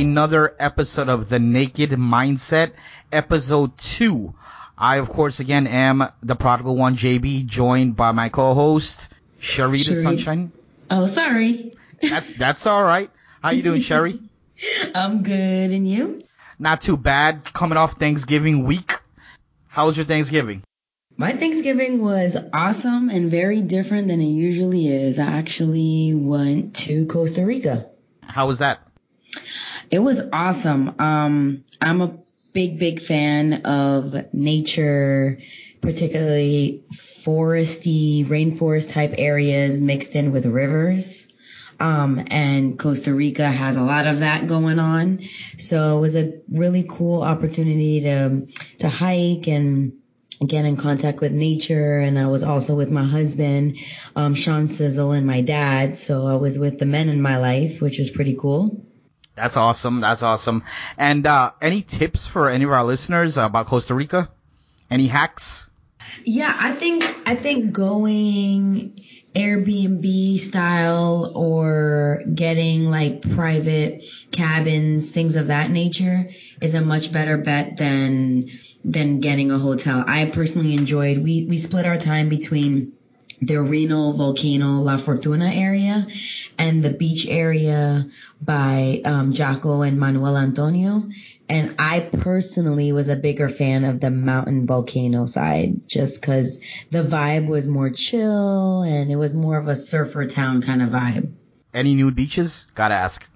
another episode of The Naked Mindset, episode two. I, of course, again am the prodigal one, JB, joined by my co-host, Sherida Sherry. Sunshine. Oh, sorry. That's, that's alright. How you doing, Sherry? I'm good, and you? Not too bad. Coming off Thanksgiving week. How was your Thanksgiving? My Thanksgiving was awesome and very different than it usually is. I actually went to Costa Rica. How was that? It was awesome. Um, I'm a big, big fan of nature, particularly foresty, rainforest type areas mixed in with rivers. Um, and Costa Rica has a lot of that going on. So it was a really cool opportunity to, to hike and get in contact with nature. And I was also with my husband, um, Sean Sizzle and my dad. So I was with the men in my life, which was pretty cool. That's awesome. That's awesome. And, uh, any tips for any of our listeners about Costa Rica? Any hacks? Yeah, I think I think going Airbnb style or getting like private cabins, things of that nature is a much better bet than than getting a hotel. I personally enjoyed we we split our time between the Arenal Volcano La Fortuna area and the beach area by um, Jaco and Manuel Antonio. And I personally was a bigger fan of the mountain volcano side just because the vibe was more chill and it was more of a surfer town kind of vibe. Any nude beaches? Gotta ask.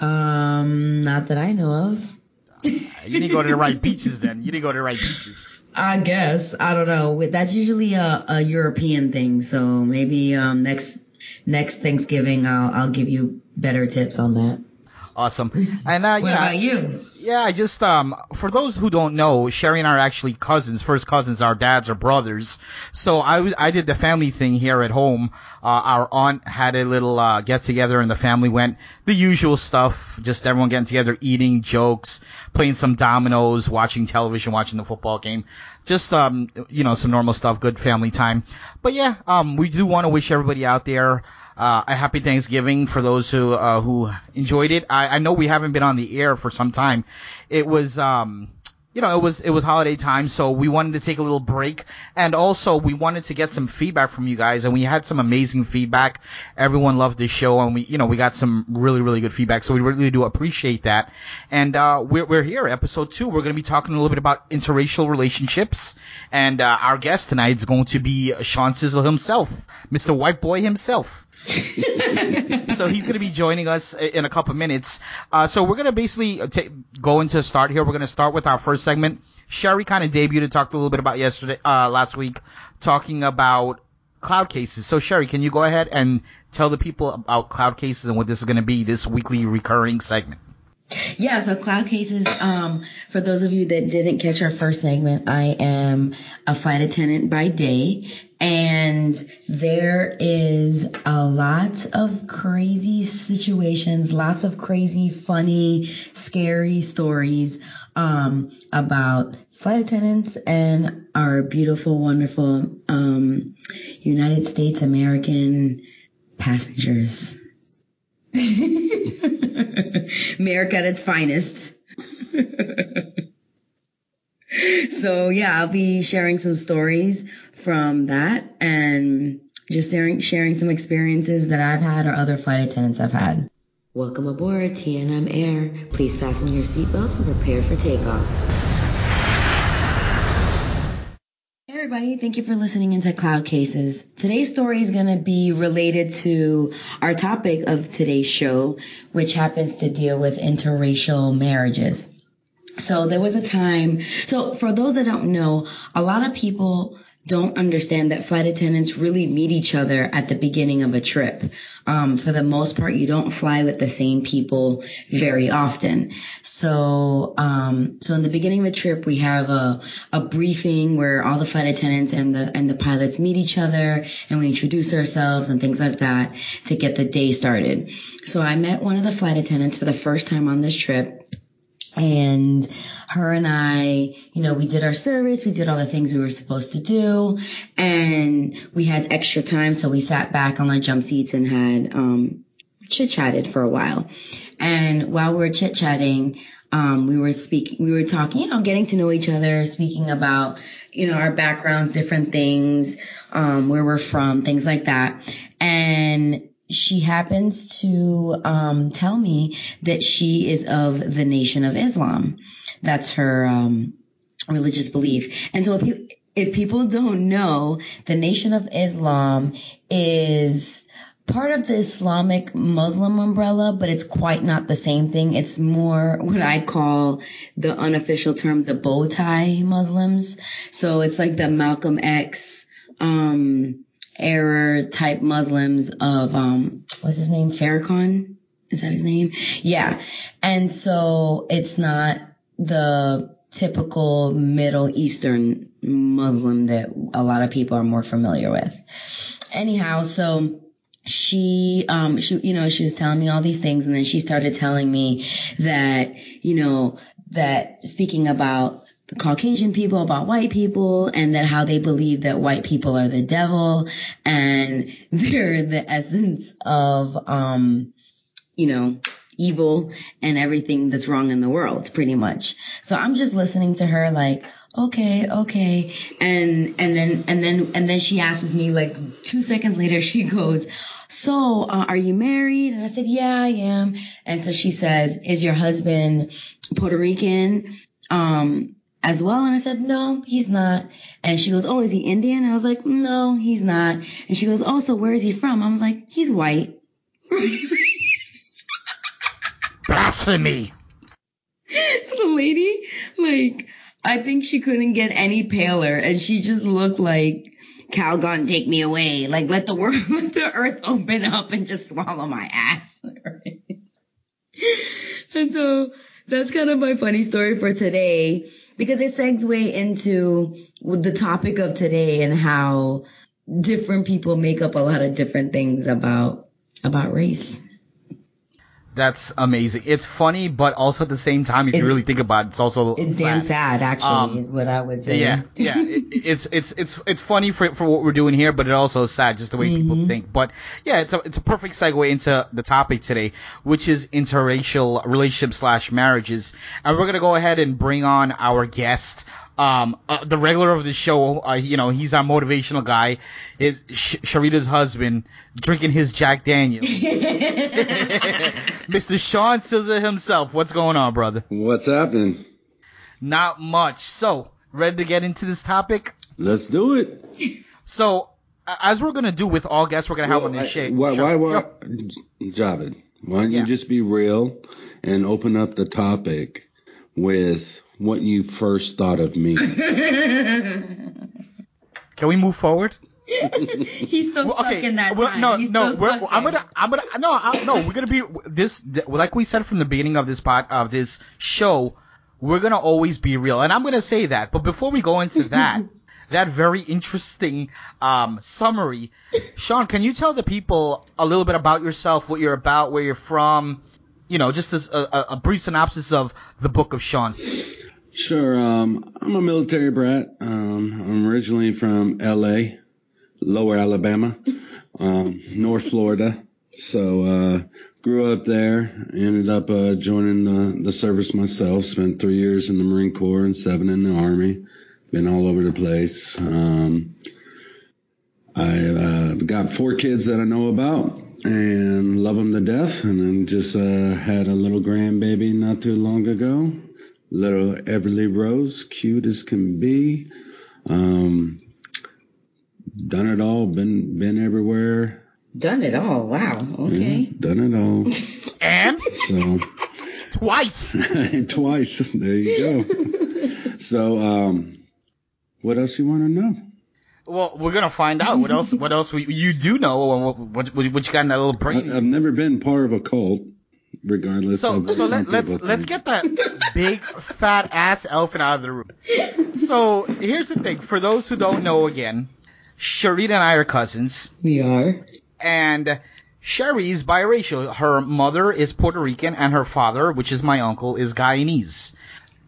Um, not that I know of. You didn't go to the right beaches then. You didn't go to the right beaches. I guess I don't know. That's usually a, a European thing, so maybe um, next next Thanksgiving I'll I'll give you better tips on that. Awesome. And, uh, What yeah. about you? Yeah, I just um for those who don't know, Sherry and I are actually cousins, first cousins. Our dads are brothers. So I was I did the family thing here at home. Uh, our aunt had a little uh, get together, and the family went the usual stuff. Just everyone getting together, eating, jokes, playing some dominoes, watching television, watching the football game. Just um you know some normal stuff, good family time. But yeah, um we do want to wish everybody out there uh, a happy Thanksgiving for those who uh, who enjoyed it. I, I know we haven't been on the air for some time. It was um you know it was it was holiday time, so we wanted to take a little break, and also we wanted to get some feedback from you guys, and we had some amazing feedback. Everyone loved the show, and we you know we got some really really good feedback, so we really do appreciate that. And uh, we're we're here, episode two. We're going to be talking a little bit about interracial relationships, and uh, our guest tonight is going to be Sean Sizzle himself, Mr. White Boy himself so he's going to be joining us in a couple minutes. Uh, so we're going to basically ta go into start here. We're going to start with our first segment. Sherry kind of debuted talked a little bit about yesterday, uh, last week, talking about cloud cases. So Sherry, can you go ahead and tell the people about cloud cases and what this is going to be, this weekly recurring segment? Yeah, so Cloud Cases, um, for those of you that didn't catch our first segment, I am a flight attendant by day and there is a lot of crazy situations, lots of crazy, funny, scary stories, um, about flight attendants and our beautiful, wonderful, um, United States American passengers. America at its finest. so yeah, I'll be sharing some stories from that and just sharing sharing some experiences that I've had or other flight attendants have had. Welcome aboard TNM Air. Please fasten your seatbelts and prepare for takeoff. Hey everybody, thank you for listening into Cloud Cases. Today's story is going to be related to our topic of today's show, which happens to deal with interracial marriages. So there was a time, so for those that don't know, a lot of people don't understand that flight attendants really meet each other at the beginning of a trip. Um, for the most part, you don't fly with the same people very often. So, um, so in the beginning of a trip, we have a, a briefing where all the flight attendants and the, and the pilots meet each other and we introduce ourselves and things like that to get the day started. So I met one of the flight attendants for the first time on this trip and her and I, you know, we did our service, we did all the things we were supposed to do, and we had extra time, so we sat back on our jump seats and had um, chit chatted for a while. And while we were chit chatting, um, we were speaking, we were talking, you know, getting to know each other, speaking about, you know, our backgrounds, different things, um, where we're from, things like that. And she happens to um, tell me that she is of the Nation of Islam. That's her um, religious belief. And so if, you, if people don't know, the Nation of Islam is part of the Islamic Muslim umbrella, but it's quite not the same thing. It's more what I call the unofficial term, the bow tie Muslims. So it's like the Malcolm X, um, era type Muslims of, um, what's his name? Farrakhan? Is that his name? Yeah. And so it's not the typical Middle Eastern Muslim that a lot of people are more familiar with. Anyhow, so she um she you know she was telling me all these things and then she started telling me that you know that speaking about Caucasian people about white people and that how they believe that white people are the devil and they're the essence of um you know evil and everything that's wrong in the world pretty much. So I'm just listening to her like okay, okay. And, and then, and then, and then she asks me like two seconds later, she goes, so, uh, are you married? And I said, yeah, I am. And so she says, is your husband Puerto Rican? Um, as well? And I said, no, he's not. And she goes, oh, is he Indian? And I was like, no, he's not. And she goes, oh, so where is he from? I was like, he's white. Blasphemy. so the lady, like, I think she couldn't get any paler and she just looked like Calgon take me away. Like let the world let the earth open up and just swallow my ass. and so that's kind of my funny story for today because it segues into the topic of today and how different people make up a lot of different things about about race. That's amazing. It's funny, but also at the same time, if you really think about it, it's also It's damn sad, actually, Um, is what I would say. Yeah, yeah. It, it's it's it's it's funny for for what we're doing here, but it also is sad just the way Mm-hmm. people think. But yeah, it's a it's a perfect segue into the topic today, which is interracial relationships slash marriages, and we're gonna go ahead and bring on our guest. Um, uh, the regular of the show, uh, you know, he's our motivational guy. Is Sh- Sherida's husband drinking his Jack Daniels. Mr. Sean Sizzle himself. What's going on, brother? What's happening? Not much. So, ready to get into this topic? Let's do it. So, as we're gonna do with all guests we're gonna have on this I- show. Why, show- why, why, Yep. Javed, why don't Yeah. you just be real and open up the topic with what you first thought of me? Can we move forward? He's still Well, stuck okay. in that well, time. no, He's no. still We're, stuck I'm gonna, I'm gonna, no, I, no. We're gonna be this, th- like we said from the beginning of this pot of this show. We're gonna always be real, and I'm gonna say that. But before we go into that, that very interesting um, summary, Sean, can you tell the people a little bit about yourself, what you're about, where you're from? You know, just a, a, a brief synopsis of the Book of Sean. Sure. Um, I'm a military brat. Um, I'm originally from L.A., Lower Alabama, um, North Florida. So uh, grew up there. Ended up uh, joining the, the service myself. Spent three years in the Marine Corps and seven in the Army. Been all over the place. Um, I uh, got four kids that I know about and love them to death. And then just uh, had a little grandbaby not too long ago little Everly Rose, cute as can be. Um, done it all, been been everywhere, Done it all. Wow. Okay. Yeah, done it all. And So twice. twice, there you go. So, um, what else you want to know? Well, we're gonna find out what else. What else we, you do know, what, what, what you got in that little brain? I've never been part of a cult, regardless So, of so some let, let's people let's get that big fat ass elephant out of the room. So here's the thing: for those who don't know, again, Sherida and I are cousins, We are. and Sherry's biracial. Her mother is Puerto Rican, and her father, which is my uncle, is Guyanese.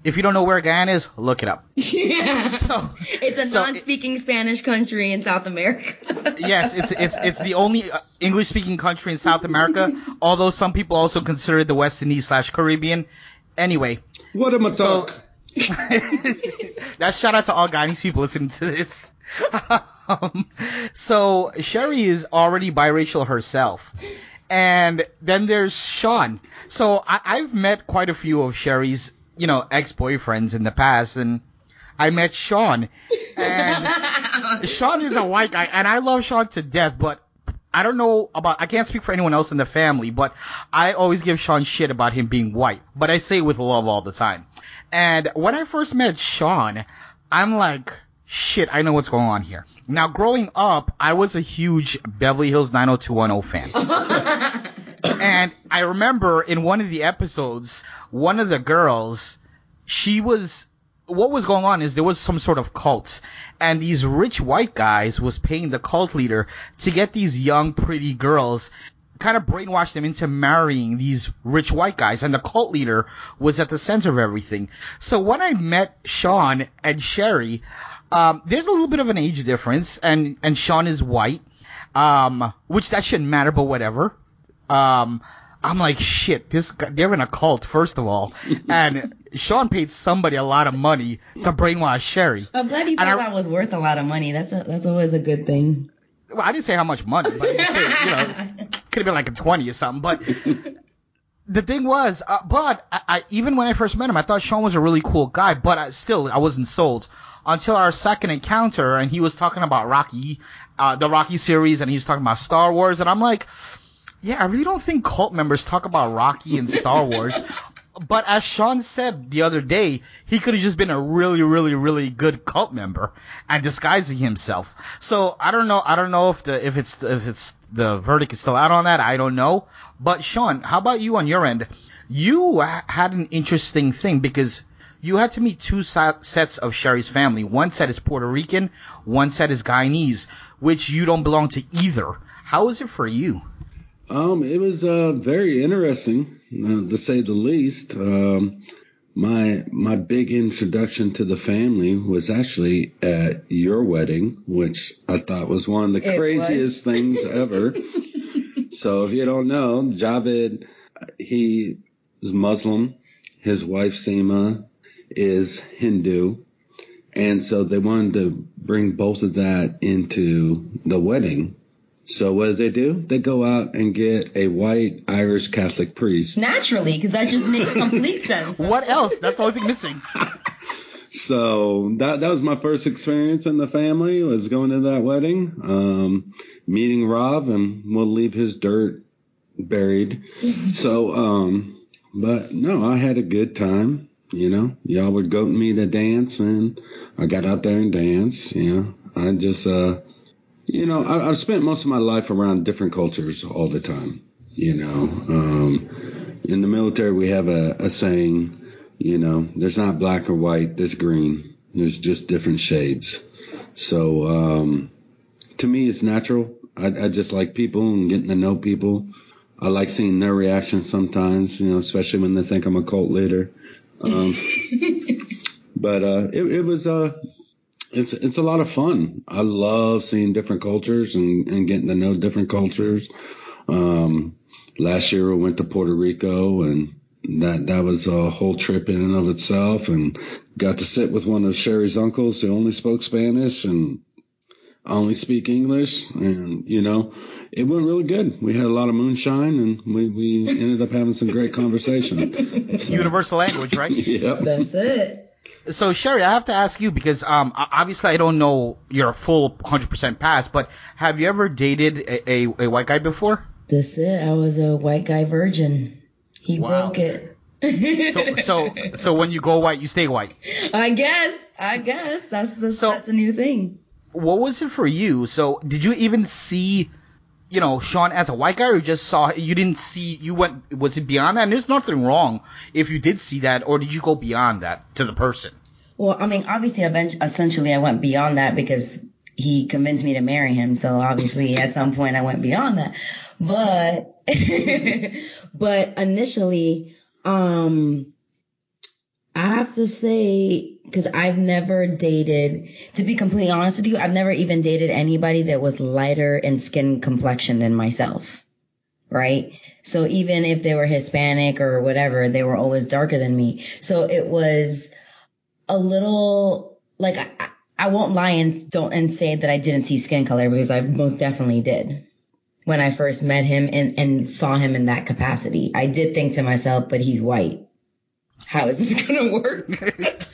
If you don't know where Guyana is, look it up. Yeah. So, it's a so non-speaking Spanish country in South America. yes, it's it's it's the only uh, English-speaking country in South America. although some people also consider it the West Indies slash Caribbean. Anyway, What am I So- talk? that shout out to all Guyanese people listening to this. um, so Sherry is already biracial herself, and then there's Sean. So I, I've met quite a few of Sherry's, you know, ex-boyfriends in the past, and I met Sean, and Sean is a white guy, and I love Sean to death, but. I don't know about, I can't speak for anyone else in the family, but I always give Sean shit about him being white, but I say it with love all the time. And when I first met Sean, I'm like, shit, I know what's going on here. Now, growing up, I was a huge Beverly Hills 90210 fan. and I remember in one of the episodes, one of the girls, she was, what was going on is there was some sort of cult. And these rich white guys was paying the cult leader to get these young, pretty girls kind of brainwashed them into marrying these rich white guys, and the cult leader was at the center of everything. So when I met Sean and Sherry, um, there's a little bit of an age difference, and and Sean is white, um, which that shouldn't matter, but whatever. Um, I'm like, shit, this guy, they're in a cult, first of all, and Sean paid somebody a lot of money to brainwash Sherry. I'm glad you thought I- that was worth a lot of money. That's a, that's always a good thing. Well, I didn't say how much money, but I just said, you know, could have been like a 20 or something. But the thing was, uh, but I, I, even when I first met him, I thought Sean was a really cool guy, but I, still, I wasn't sold until our second encounter, and he was talking about Rocky, uh, the Rocky series, and he was talking about Star Wars, and I'm like, yeah, I really don't think cult members talk about Rocky and Star Wars. But as Sean said the other day, he could have just been a really, really, really good cult member and disguising himself. So I don't know. I don't know if the if it's if it's the verdict is still out on that. I don't know. But Sean, how about you on your end? You had an interesting thing because you had to meet two sets of Sherry's family. One set is Puerto Rican, one set is Guyanese, which you don't belong to either. How is it for you? Um, it was uh, very interesting, uh, to say the least. Um, my my big introduction to the family was actually at your wedding, which I thought was one of the It craziest things ever. so if you don't know, Javed, he is Muslim. His wife Seema is Hindu. And so they wanted to bring both of that into the wedding. So what did they do? They go out and get a white Irish Catholic priest. Naturally, because that just makes complete sense. What else? That's the only thing missing. So that that was my first experience in the family was going to that wedding, um, meeting Rob, and we'll leave his dirt buried. so, um, but no, I had a good time. You know, y'all would goat me to dance, and I got out there and danced. You know, I just, uh, you know, I, I've spent most of my life around different cultures all the time. You know, um, in the military we have a, a saying you know, there's not black or white, there's green. There's just different shades. So, um, to me, it's natural. I, I just like people and getting to know people. I like seeing their reactions sometimes, you know, especially when they think I'm a cult leader. Um, but, uh, it, it was, uh, it's, it's a lot of fun. I love seeing different cultures and, and getting to know different cultures. Um, last year we went to Puerto Rico and that that was a whole trip in and of itself and got to sit with one of Sherry's uncles who only spoke Spanish and I only speak English and you know it went really good. We had a lot of moonshine and we, we ended up having some great conversation. So, Universal language, right? Yep. That's it. So Sherry, I have to ask you because um obviously I don't know your full 100% past, but have you ever dated a, a, a white guy before? That's it. I was a white guy virgin. He Wow. broke it. So so so when you go white, you stay white. I guess. I guess that's the So- that's the new thing. What was it for you? So did you even see you know, Sean as a white guy, or you just saw you didn't see you went was it beyond that? And there's nothing wrong if you did see that, or did you go beyond that to the person? Well, I mean, obviously, essentially, I went beyond that because he convinced me to marry him. So obviously, at some point, I went beyond that. But, but initially, um, I have to say, because I've never dated, to be completely honest with you, I've never even dated anybody that was lighter in skin complexion than myself. Right? So even if they were Hispanic or whatever, they were always darker than me. So it was a little like I, I won't lie and don't and say that I didn't see skin color because I most definitely did when I first met him and, and saw him in that capacity. I did think to myself, but he's white. How is this gonna work?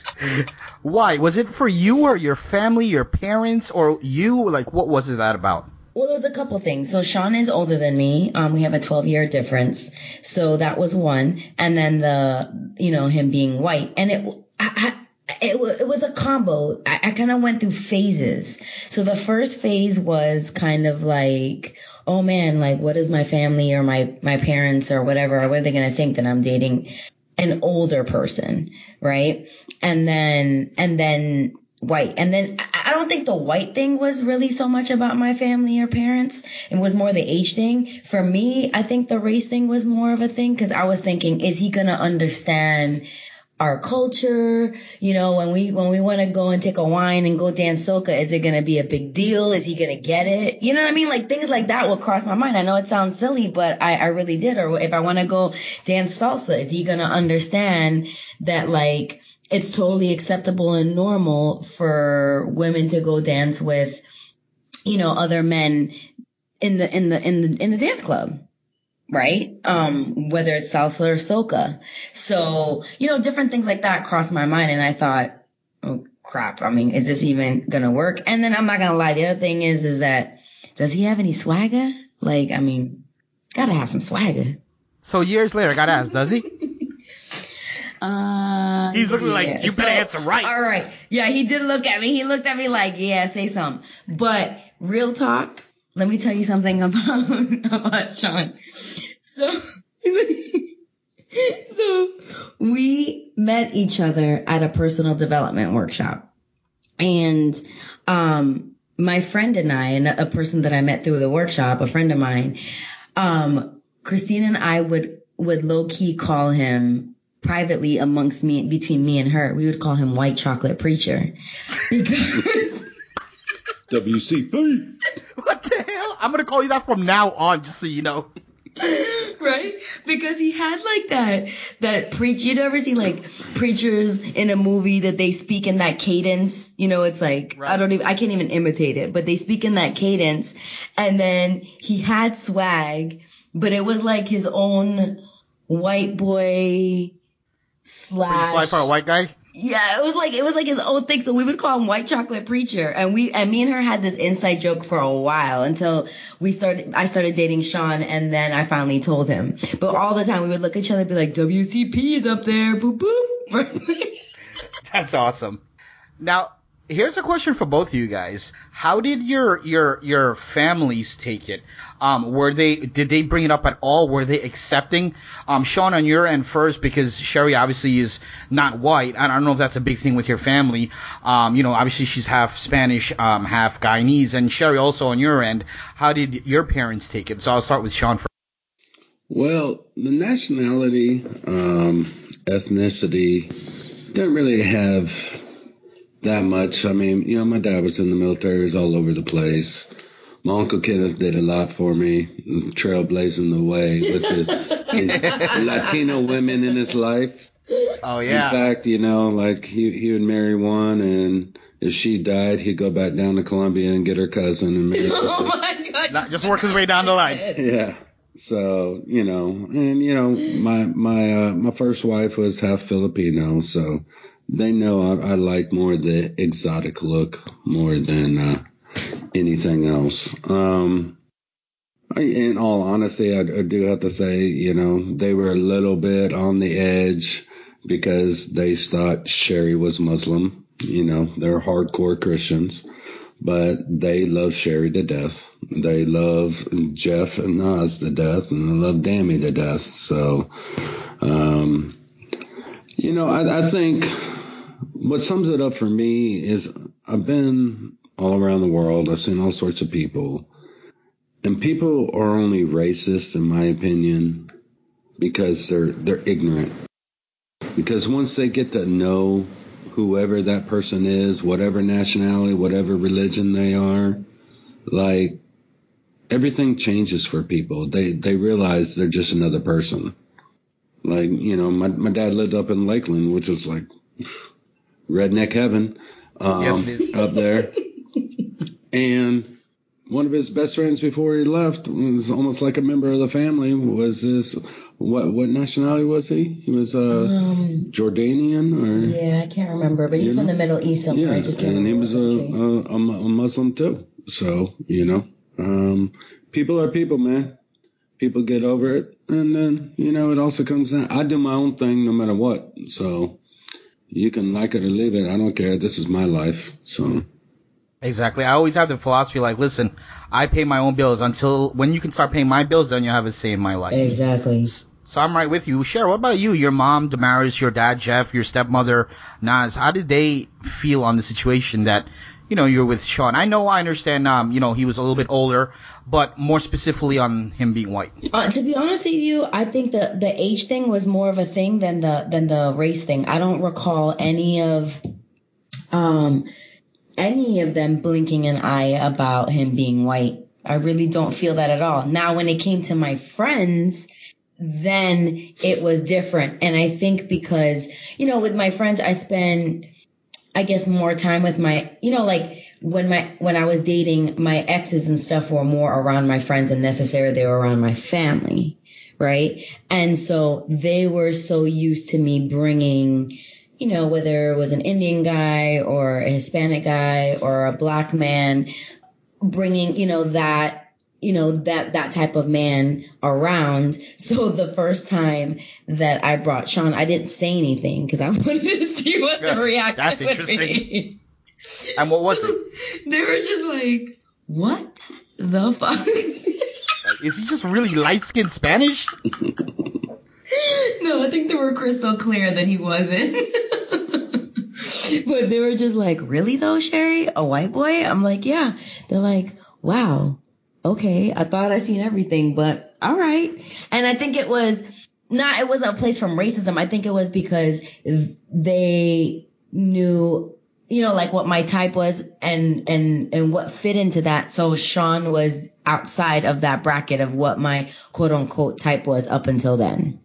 Why? Was it for you or your family, your parents, or you? Like, what was it that about? Well, there's a couple things. So Sean is older than me. Um, we have a 12 year difference. So that was one. And then the, you know, him being white. And it, I, I, it, it was a combo. I, I kind of went through phases. So the first phase was kind of like, oh man, like what is my family or my, my parents or whatever, what are they going to think that I'm dating an older person, right? And then, and then white. And then I don't think the white thing was really so much about my family or parents. It was more the age thing. For me, I think the race thing was more of a thing because I was thinking, is he going to understand our culture. You know, when we when we want to go and take a wine and go dance soca, is it gonna be a big deal? Is he gonna get it? You know what I mean? Like things like that will cross my mind. I know it sounds silly, but I, I really did. Or if I want to go dance salsa, is he gonna understand that like it's totally acceptable and normal for women to go dance with, you know, other men in the in the in the in the dance club? Right? Um, whether it's salsa or soca. So, you know, different things like that crossed my mind and I thought, oh crap, I mean, is this even gonna work? And then I'm not gonna lie, the other thing is, is that, does he have any swagger? Like, I mean, gotta have some swagger. So years later, I got asked, does he? Uh, He's looking yeah. like, you better answer right. All right. Yeah, he did look at me. He looked at me like, yeah, say something. But real talk, let me tell you something about, about Sean. So, so we met each other at a personal development workshop. And, um, my friend and I, and a person that I met through the workshop, a friend of mine, um, Christine and I would, would low key call him privately amongst me, between me and her, we would call him white chocolate preacher because WCP. What the hell? I'm gonna call you that from now on, just so you know. right? Because he had like that that preach. You ever see like preachers in a movie that they speak in that cadence? You know, it's like I don't even I can't even imitate it, but they speak in that cadence. And then he had swag, but it was like his own white boy slash Fly for a white guy? Yeah, it was like it was like his own thing. So we would call him White Chocolate Preacher, and we and me and her had this inside joke for a while until we started. I started dating Sean, and then I finally told him. But all the time we would look at each other, and be like, "WCP is up there, boop boop." That's awesome. Now, here's a question for both of you guys. How did your your your families take it? Um, were they did they bring it up at all? Were they accepting? Um, Sean, on your end first, because Sherry obviously is not white. I don't know if that's a big thing with your family. Um, you know, obviously she's half Spanish, um, half Guyanese, and Sherry also on your end. How did your parents take it? So I'll start with Sean first. Well, the nationality, um, ethnicity didn't really have that much. I mean, you know, my dad was in the military, he was all over the place. My uncle Kenneth did a lot for me, trailblazing the way with his, his Latino women in his life. Oh yeah. In fact, you know, like he he would marry one, and if she died, he'd go back down to Colombia and get her cousin and marry. oh my god! Not- just work his way down the line. Yeah. So you know, and you know, my my uh, my first wife was half Filipino, so they know I, I like more the exotic look more than uh, anything else. Um, I, in all honesty, I, I do have to say, you know, they were a little bit on the edge because they thought Sherry was Muslim. You know, they're hardcore Christians, but they love Sherry to death. They love Jeff and Nas to death, and they love Dammy to death. So, um, you know, I, I think what sums it up for me is I've been all around the world. I've seen all sorts of people. And people are only racist, in my opinion, because they're they're ignorant. because once they get to know whoever that person is, whatever nationality, whatever religion they are, like everything changes for people. They they realize they're just another person. Like, you know, my my dad lived up in Lakeland, which was like redneck heaven um, Yes, up there. and one of his best friends before he left was almost like a member of the family. Was this what what nationality was he? He was a Um, Jordanian or yeah, I can't remember, but he's from know? the Middle East somewhere. yeah, I just can't and he was a, a a Muslim too. So you know, um, people are people, man. People get over it, and then you know it also comes down. I do my own thing no matter what. So you can like it or leave it. I don't care. This is my life. So Exactly. I always have the philosophy like, listen, I pay my own bills until when you can start paying my bills, then you have a say in my life. Exactly. So I'm right with you. Cher, what about you? Your mom, Damaris, your dad, Jeff, your stepmother, Naz, how did they feel on the situation that, you know, you're with Sean? I know I understand, um, you know, he was a little bit older, but more specifically on him being white. Uh, to be honest with you, I think the the age thing was more of a thing than the than the race thing. I don't recall any of um any of them blinking an eye about him being white. I really don't feel that at all. Now, when it came to my friends, then it was different. And I think because, you know, with my friends, I spend, I guess, more time with my, you know, like when my, when I was dating, my exes and stuff were more around my friends than necessarily they were around my family. Right. And so they were so used to me bringing, you know, whether it was an Indian guy or a Hispanic guy or a black man, bringing, you know, that you know that that type of man around so the first time that i brought sean i didn't say anything because i wanted to see what Yeah, the reaction was. that's interesting. be. And what was it? they were just like what the fuck Is he just really light skinned Spanish? no i think they were crystal clear that he wasn't but they were just like really though sherry a white boy i'm like yeah they're like wow okay, I thought I seen everything, but all right. And I think it was not, it wasn't a place from racism. I think it was because they knew, you know, like what my type was and, and, and what fit into that. So Sean was outside of that bracket of what my quote unquote type was up until then.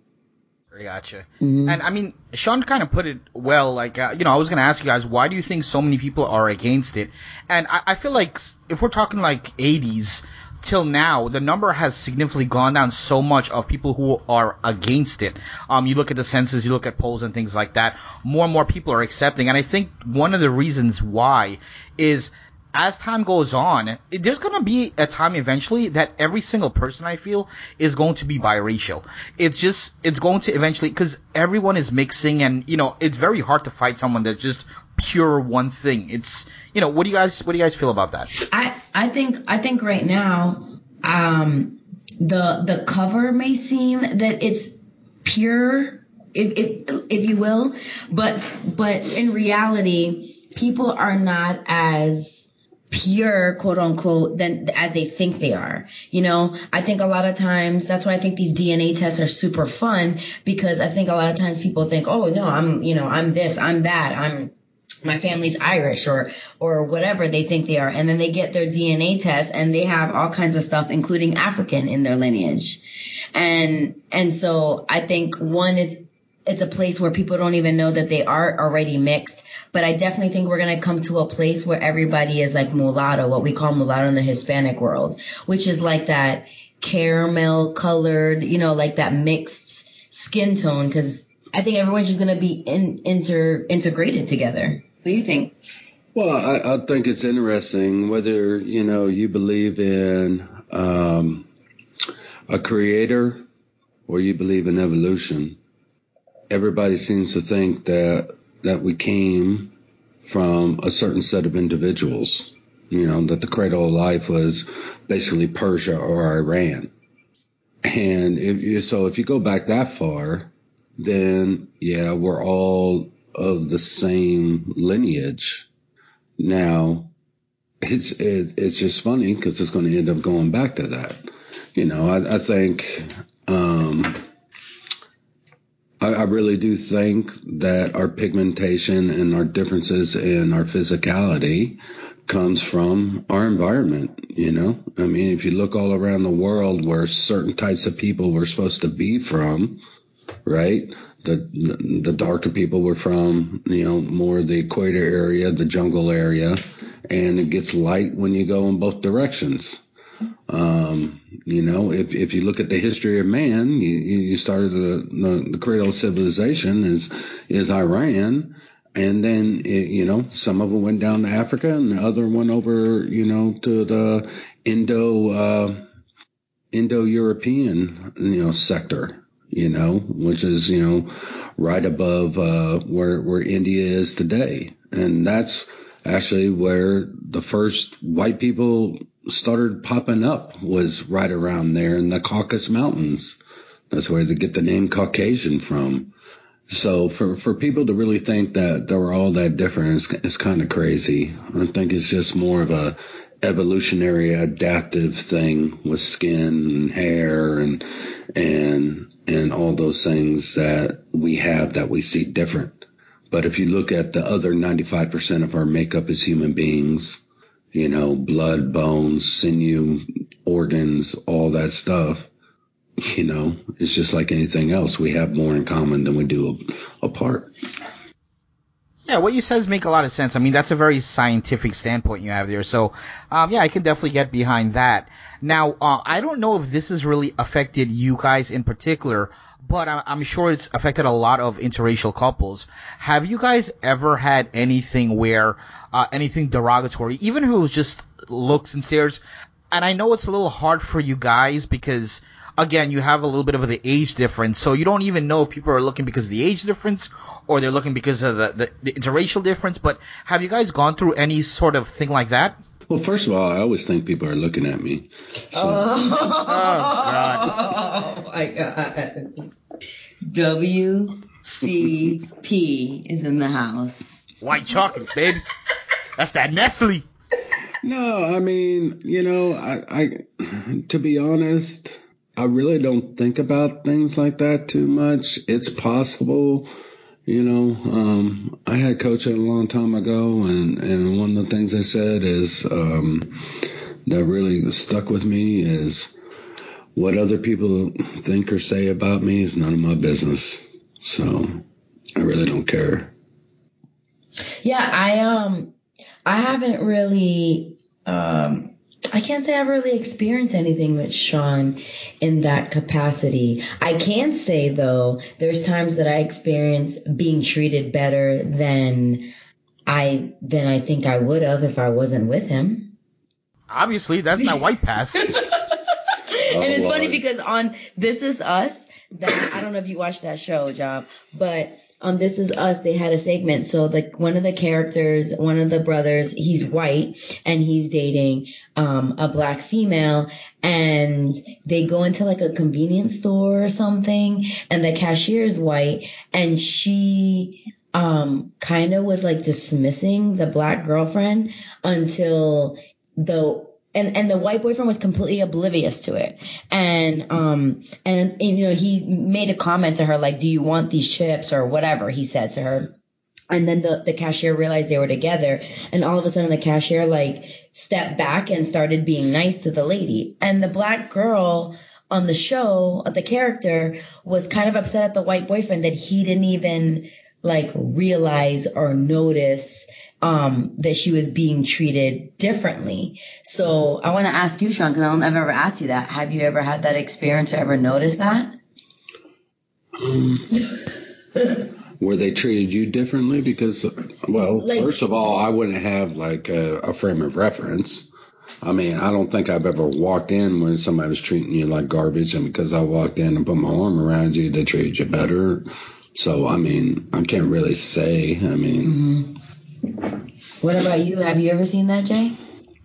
Gotcha. Mhm. And I mean, Sean kind of put it well. Like, uh, you know, I was going to ask you guys, why do you think so many people are against it? And I, I feel like if we're talking like 80s till now, the number has significantly gone down so much of people who are against it. Um, you look at the census, you look at polls and things like that. More and more people are accepting. And I think one of the reasons why is as time goes on, there's going to be a time eventually that every single person I feel is going to be biracial. It's just, it's going to eventually, cause everyone is mixing and, you know, it's very hard to fight someone that's just pure one thing. It's, you know, what do you guys, what do you guys feel about that? I I think I think right now, um, the the cover may seem that it's pure, if if if you will, but but in reality, people are not as pure quote unquote than as they think they are you know? I think a lot of times that's why i think these dna tests are super fun because i think a lot of times people think oh no i'm you know i'm this i'm that i'm my family's Irish or or whatever they think they are, and then they get their DNA test and they have all kinds of stuff, including African, in their lineage, and and so I think one is it's a place where people don't even know that they are already mixed. But I definitely think we're gonna come to a place where everybody is like mulatto, what we call mulatto in the Hispanic world, which is like that caramel colored, you know, like that mixed skin tone, because I think everyone's just gonna be in, inter integrated together. What do you think? Well, I, I think it's interesting whether you know you believe in um, a creator or you believe in evolution. Everybody seems to think that that we came from a certain set of individuals. You know that the cradle of life was basically Persia or Iran, and if you, so, if you go back that far, then yeah, we're all of the same lineage. Now, it's it, it's just funny because it's going to end up going back to that. You know, I, I think um, I, I really do think that our pigmentation and our differences in our physicality comes from our environment, you know? I mean, if you look all around the world where certain types of people were supposed to be from, right? The, the, the darker people were from, you know, more the equator area, the jungle area, and it gets light when you go in both directions. Um, you know, if, if you look at the history of man, you, you started the, the, the cradle of civilization is, is Iran. And then, it, you know, some of them went down to Africa and the other went over, you know, to the Indo, uh, Indo-European, you know, sector, you know, which is, you know, right above, uh, where, where India is today. And that's actually where the first white people started popping up was right around there in the Caucasus Mountains. That's where they get the name Caucasian from. So for, for people to really think that they were all that different is, kind of crazy. I think it's just more of a evolutionary adaptive thing with skin and hair and, and, and all those things that we have that we see different. But if you look at the other 95% of our makeup as human beings, you know, blood, bones, sinew, organs, all that stuff, you know, it's just like anything else. We have more in common than we do apart. Yeah, what you says make a lot of sense. I mean, that's a very scientific standpoint you have there. So, um, yeah, I can definitely get behind that. Now, uh, I don't know if this has really affected you guys in particular, but I'm sure it's affected a lot of interracial couples. Have you guys ever had anything where, uh, anything derogatory, even if it was just looks and stares? And I know it's a little hard for you guys because, again, you have a little bit of the age difference, so you don't even know if people are looking because of the age difference or they're looking because of the, the, the interracial difference. But have you guys gone through any sort of thing like that? Well, first of all, I always think people are looking at me. So. Oh. Oh, God. Oh my god. WCP is in the house. White chocolate, baby. That's that Nestle. No, I mean, you know, I, I, to be honest, I really don't think about things like that too much. It's possible, you know. Um, I had coaching a long time ago, and and one of the things I said is um, that really stuck with me is what other people think or say about me is none of my business. So I really don't care. Yeah, I um I haven't really um I can't say I've really experienced anything with Sean in that capacity. I can say though, there's times that I experience being treated better than I than I think I would have if I wasn't with him. Obviously, that's not white pass. and it's funny because on This Is Us, that I don't know if you watched that show, Job, but on This Is Us, they had a segment. So like one of the characters, one of the brothers, he's white and he's dating um, a black female, and they go into like a convenience store or something, and the cashier is white, and she um kind of was like dismissing the black girlfriend until the and and the white boyfriend was completely oblivious to it. And um and, and you know he made a comment to her like do you want these chips or whatever? he said to her. And then the, the cashier realized they were together. And all of a sudden the cashier like stepped back and started being nice to the lady. And the black girl on the show the character was kind of upset at the white boyfriend that he didn't even like realize or notice um, that she was being treated differently. So I want to ask you, Sean, because I don't I've ever asked you that. Have you ever had that experience or ever noticed that? Where they treated you differently because, well, Like- first of all, I wouldn't have like a, a frame of reference. I mean, I don't think I've ever walked in when somebody was treating you like garbage, and because I walked in and put my arm around you, they treated you better. So, I mean, I can't really say. I mean, What about you? Have you ever seen that, Jay?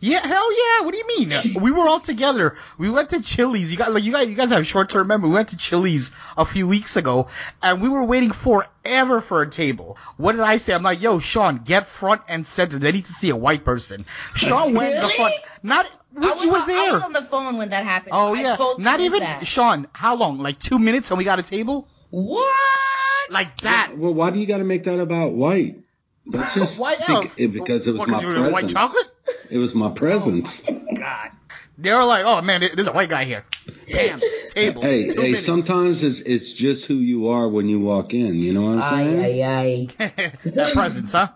Yeah, hell yeah. What do you mean? we were all together. We went to Chili's. You got like you guys. You guys have short term memory. We went to Chili's a few weeks ago, and we were waiting forever for a table. What did I say? I'm like, Yo, Sean, get front and center. They need to see a white person. Sean went in the Really? front. Not I was, you were on, I there. was on the phone when that happened. oh I yeah. told Not even that. Sean. How long? Like two minutes, and we got a table. What? like that. Well, why do you got to make that about white? That's just White think- elf. it- because it was What, my 'cause you were white presence. chocolate? It was my presence. God. They were like, oh man, there's a white guy here. Damn, table. Hey, two hey, minutes. sometimes it's it's just who you are when you walk in. You know what I'm saying? Ay, ay, ay. that presence, huh?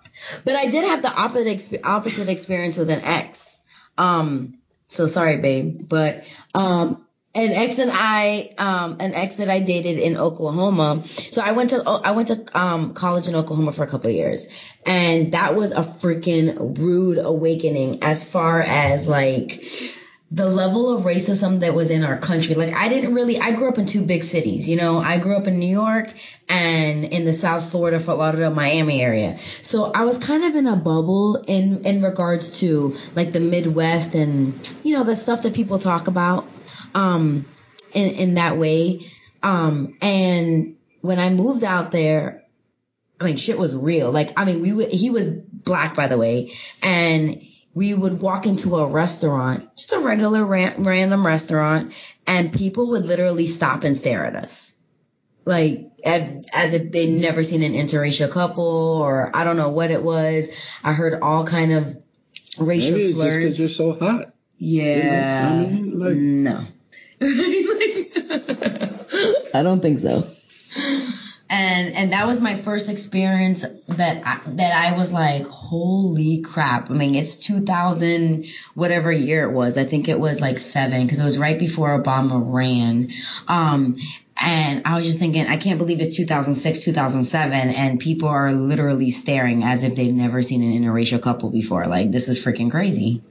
But I did have the opposite opposite experience with an ex. Um, so sorry, babe, but um, an ex and I, um, an ex that I dated in Oklahoma. So I went to I went to um college in Oklahoma for a couple of years, and that was a freaking rude awakening as far as like the level of racism that was in our country. Like I didn't really I grew up in two big cities, you know. I grew up in New York and in the South Florida, Fort Lauderdale, Miami area. So I was kind of in a bubble in in regards to like the Midwest and you know the stuff that people talk about um in in that way. Um and when I moved out there, I mean, shit was real. Like, I mean, we would, he was black, by the way, and we would walk into a restaurant, just a regular ran, random restaurant, and people would literally stop and stare at us. Like, as, if they'd never seen an interracial couple, or I don't know what it was. I heard all kind of racial Maybe it's just slurs. because you're so hot. Yeah. I mean, like- no. I don't think so. And and that was my first experience that I, that I was like, holy crap! I mean, it's 2000 whatever year it was. I think it was like seven because it was right before Obama ran. Um, and I was just thinking, I can't believe it's 2006, 2007, and people are literally staring as if they've never seen an interracial couple before. Like, this is freaking crazy.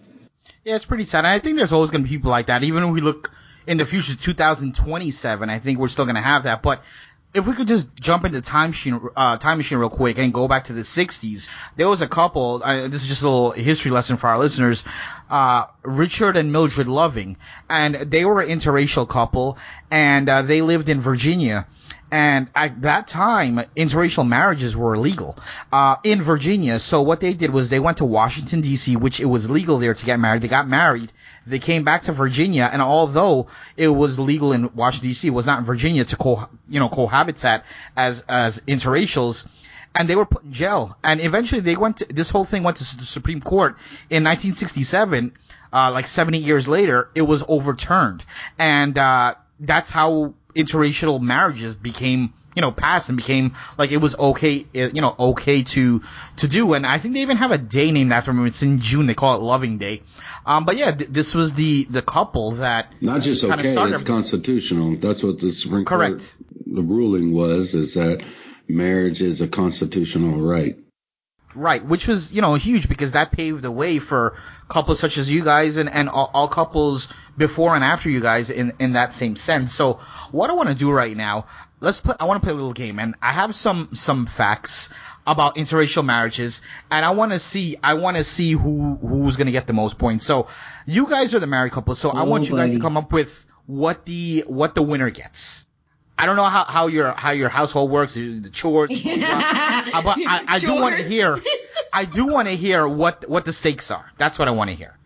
Yeah, it's pretty sad. I think there's always going to be people like that. Even when we look in the future, 2027, I think we're still going to have that. But if we could just jump into time machine, uh, time machine real quick and go back to the 60s, there was a couple. Uh, this is just a little history lesson for our listeners. Uh, Richard and Mildred Loving, and they were an interracial couple, and uh, they lived in Virginia. And at that time, interracial marriages were illegal uh, in Virginia. So what they did was they went to Washington D.C., which it was legal there to get married. They got married. They came back to Virginia, and although it was legal in Washington D.C., it was not in Virginia to co you know cohabitat as as interracials. And they were put in jail. And eventually, they went. To, this whole thing went to the Supreme Court in 1967. Uh, like 70 years later, it was overturned, and uh, that's how interracial marriages became you know passed and became like it was okay you know okay to to do and i think they even have a day named after them it's in june they call it loving day um but yeah th- this was the the couple that Not just okay, started- it's constitutional. That's what the Supreme Correct. Court the ruling was is that marriage is a constitutional right. Right, which was, you know, huge because that paved the way for couples such as you guys and, and all, all couples before and after you guys in, in that same sense. So what I want to do right now, let's play, I want to play a little game and I have some, some facts about interracial marriages and I want to see, I want to see who, who's going to get the most points. So you guys are the married couple. So I Oh, want you guys to come up with what the, what the winner gets. I don't know how, how your how your household works, the chores. Uh, but I, I do want to hear. I do want to hear what what the stakes are. That's what I want to hear.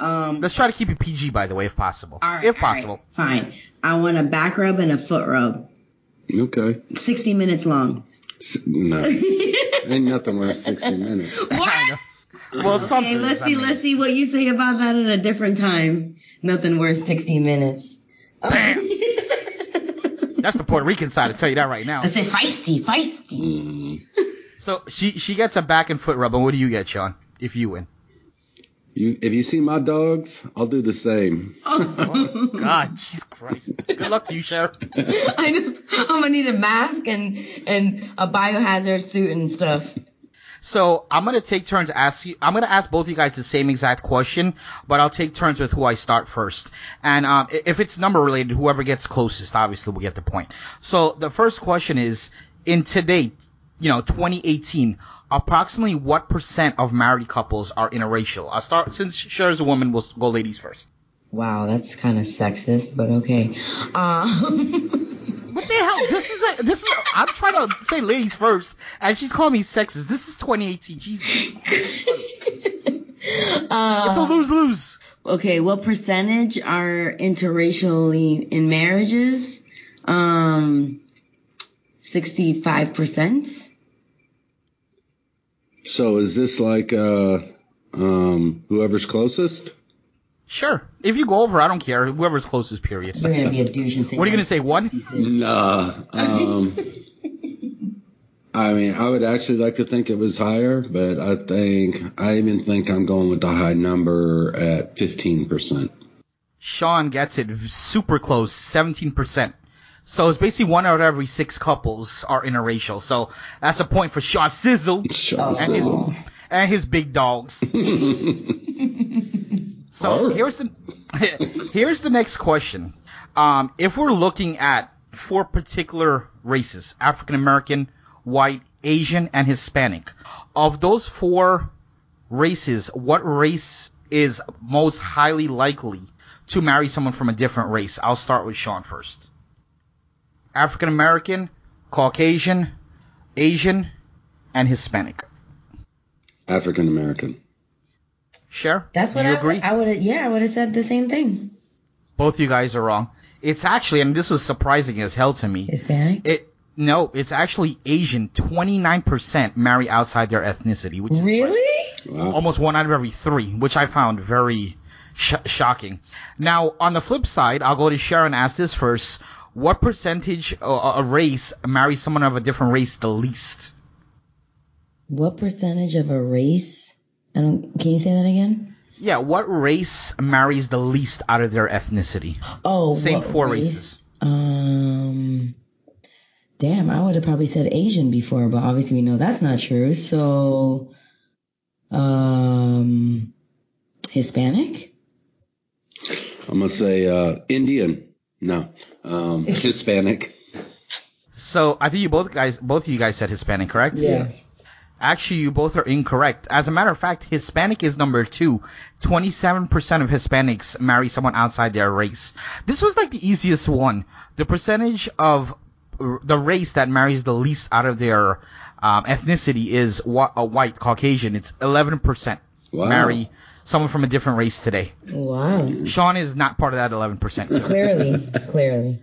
Um, Let's try to keep it PG, by the way, if possible. all right, if right, possible. fine. I want a back rub and a foot rub. Okay. 60 minutes long. S- No. Ain't nothing worth 60 minutes. I know. Well, something. Okay, let's I see. mean, Let's see what you say about that at a different time. Nothing worth 60 minutes. That's the Puerto Rican side. I'll tell you that right now. I say feisty, feisty. Mm. So she she gets a back and foot rub, and what do you get, Sean? If you win. You, if you see my dogs, I'll do the same. God, Jesus Christ. Good luck to you, Sheriff. I know. I'm gonna need a mask and and a biohazard suit and stuff. So I'm gonna take turns ask you. I'm gonna ask both of you guys the same exact question, but I'll take turns with who I start first. And um, if it's number related, whoever gets closest, obviously, will get the point. So the first question is: in today, you know, 2018, approximately what percent of married couples are interracial? I'll start since Cher's a woman. We'll go ladies first. Wow, that's kind of sexist, but okay. Um, What the hell? This is a, this is. A, I'm trying to say ladies first, and she's calling me sexist. This is 2018. Jesus, it's a lose lose. okay, what percentage are interracially in marriages? Um, 65%. So is this like uh, um, whoever's closest? Sure. If you go over, I don't care. Whoever's closest, period. You're going to be a douche and say What are you gonna say, one? 66. Nah. Um, I mean, I would actually like to think it was higher, but I think I even think I'm going with the high number at 15%. Sean gets it super close, 17%. So it's basically one out of every six couples are interracial. So that's a point for Sean Sizzle and his, and his big dogs. so here's the here's the next question. Um, if we're looking at four particular races, African American, white, Asian, and Hispanic, of those four races, what race is most highly likely to marry someone from a different race? I'll start with Sean first. African American, Caucasian, Asian, and Hispanic. African American. Cher, That's what do you I agree? would, I would have, yeah, I would have said the same thing. Both you guys are wrong. It's actually, and this was surprising as hell to me. Hispanic? It no, it's actually Asian. Twenty nine percent marry outside their ethnicity, which is Really? Wow. almost one out of every three, which I found very sh- shocking. Now, on the flip side, I'll go to Sharon. Ask this first: What percentage uh, a race marries someone of a different race the least? What percentage of a race? I don't, can you say that again? Yeah, what race marries the least out of their ethnicity? Oh, Same what four race? races. Um, damn, I would have probably said Asian before, but obviously we know that's not true. So, um, Hispanic? I'm gonna say uh, Indian. No, um, Hispanic. So I think you both guys, both of you guys said Hispanic, correct? Yeah. Actually, you both are incorrect. As a matter of fact, Hispanic is number two. 27% of Hispanics marry someone outside their race. This was like the easiest one. The percentage of r- the race that marries the least out of their um, ethnicity is wh- a white Caucasian. It's 11% Wow. marry someone from a different race today. Wow. Sean is not part of that 11%. Clearly, clearly.